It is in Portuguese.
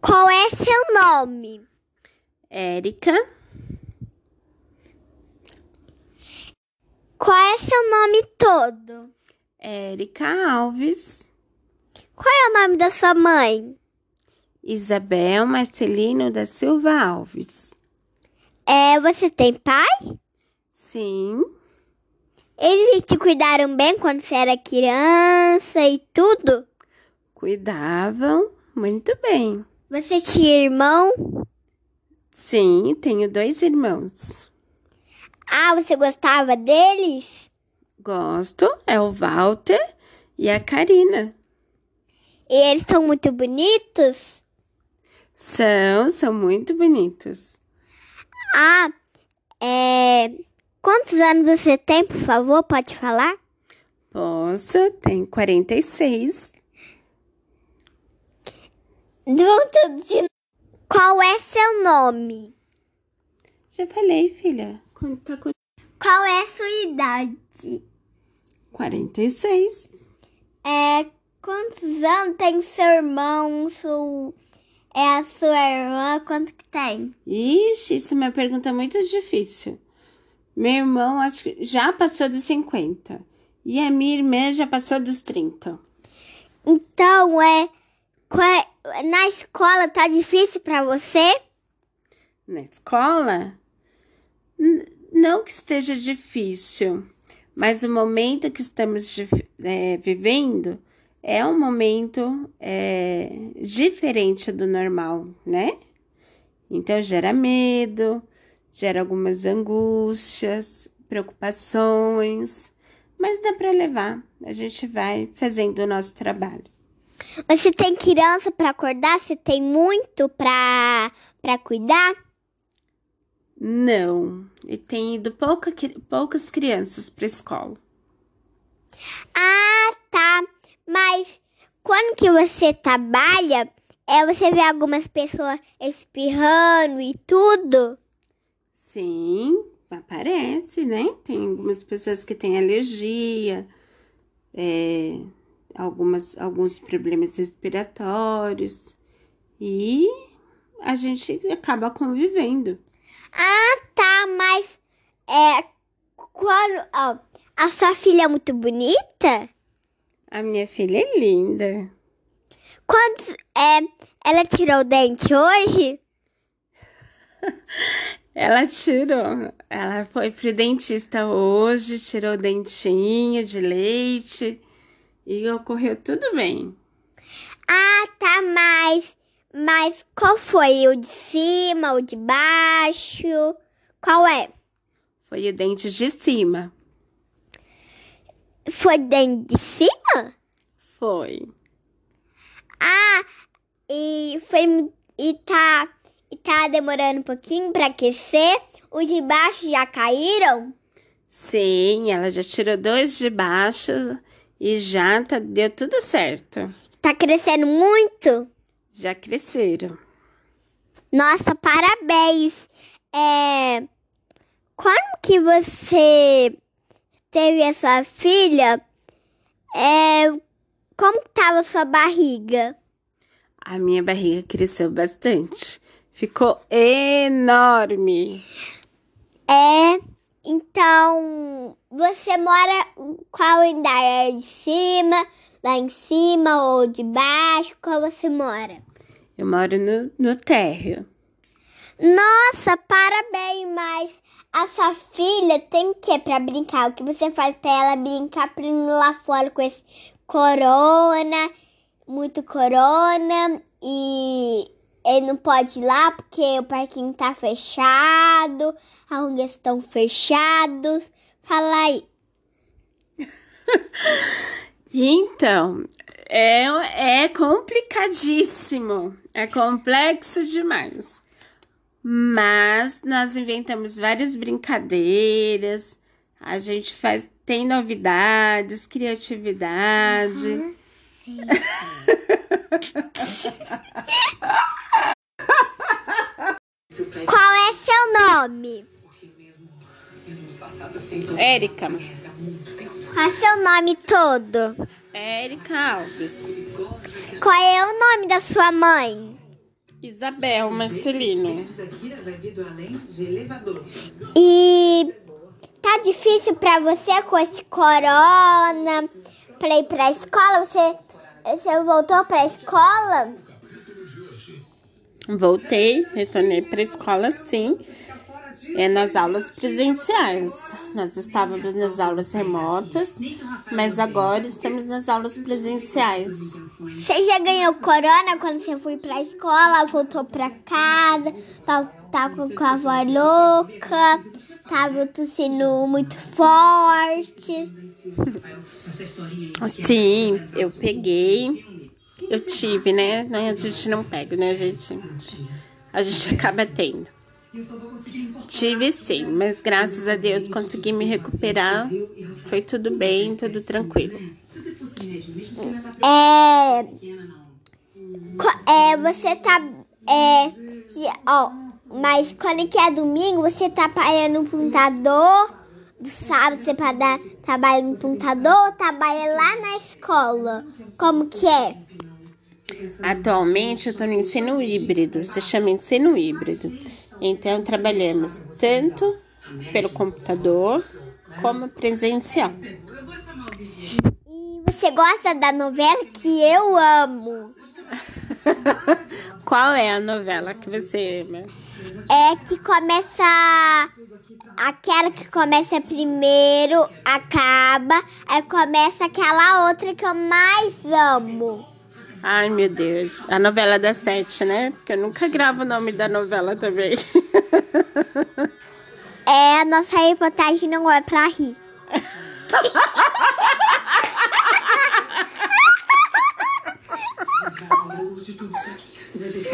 Qual é seu nome? Érica. Qual é seu nome todo? Érica Alves. Qual é o nome da sua mãe? Isabel Marcelino da Silva Alves. É, você tem pai? Sim. Eles te cuidaram bem quando você era criança e tudo? Cuidavam muito bem. Você tinha irmão? Sim, tenho dois irmãos. Ah, você gostava deles? Gosto, é o Walter e a Karina. E eles são muito bonitos? São, são muito bonitos. Ah, é. Quantos anos você tem, por favor? Pode falar? Posso, tenho 46. De... Qual é seu nome? Já falei, filha. Tá com Qual é sua idade? 46. É. Quantos anos tem seu irmão? Seu... É a sua irmã? Quanto que tem? Ixi, isso é uma pergunta muito difícil. Meu irmão acho que já passou dos 50. E a minha irmã já passou dos 30. Então, é. qual- Na escola tá difícil pra você? Na escola? Não que esteja difícil, mas o momento que estamos é, vivendo é um momento é, diferente do normal, né? Então gera medo, gera algumas angústias, preocupações, mas dá para levar. A gente vai fazendo o nosso trabalho. Você tem criança pra acordar? Você tem muito pra, pra cuidar? Não, e tem ido pouca, poucas crianças para escola. Ah, tá. Mas quando que você trabalha, é, você vê algumas pessoas espirrando e tudo? Sim, aparece, né? Tem algumas pessoas que têm alergia, é, algumas, alguns problemas respiratórios e a gente acaba convivendo. Ah, tá. Mas é. Quando. ó, a sua filha é muito bonita? A minha filha é linda. Quantos. É, ela tirou o dente hoje? Ela tirou, ela foi pro dentista hoje, tirou o dentinho de leite e ocorreu tudo bem. Ah, tá. Mas. Mas qual foi? O de cima, o de baixo? Qual é? Foi o dente de cima. Foi dente de cima? Foi. Ah, e foi e tá e tá demorando um pouquinho pra aquecer. Os de baixo já caíram? Sim, ela já tirou dois de baixo e já tá, deu tudo certo. Tá crescendo muito? Já cresceram. Nossa, parabéns. É, quando que você teve a sua filha? É, como que tava a sua barriga? A minha barriga cresceu bastante. Ficou enorme. É, então você mora qual andar? É de cima, lá em cima ou de baixo? Qual você mora? Eu moro no, no térreo. Nossa, parabéns, mas a sua filha tem o que pra brincar? O que você faz pra ela brincar pra ir lá fora com esse corona, muito corona, e ele não pode ir lá porque o parquinho tá fechado, as ruas estão fechados. Fala aí. Então, é, é complicadíssimo. É complexo demais. Mas nós inventamos várias brincadeiras. A gente faz, tem novidades, criatividade. Qual é seu nome? Érica. Qual é seu nome todo? Érica Alves. Qual é o nome da sua mãe? Isabel Marcelino. E tá difícil pra você com esse corona pra ir pra escola? Você, você voltou pra escola? Voltei, retornei pra escola sim. É nas aulas presenciais. Nós estávamos nas aulas remotas, mas agora estamos nas aulas presenciais. Você já ganhou corona quando você foi pra escola, voltou pra casa, tava, tava com a avó louca, tava tossindo muito forte. Sim, eu peguei. Eu tive, né? A gente não pega, né? A gente, a gente acaba tendo. Tive sim, mas graças a Deus consegui me recuperar. Foi tudo bem, tudo tranquilo. É. co- é você tá. É. Ó, mas quando que é domingo, você tá trabalhando no computador. Do sábado você tá dar- trabalha no computador ou trabalha lá na escola? Como que é? Atualmente eu estou no ensino híbrido, se chama ensino híbrido. Então trabalhamos tanto pelo computador como presencial. E você gosta da novela que eu amo? Qual é a novela que você ama? É que começa. Aquela que começa primeiro, acaba, aí começa aquela outra que eu mais amo. Ai meu Deus, a novela das sete, né? Porque eu nunca gravo o nome da novela também. É, a nossa reportagem não é pra rir.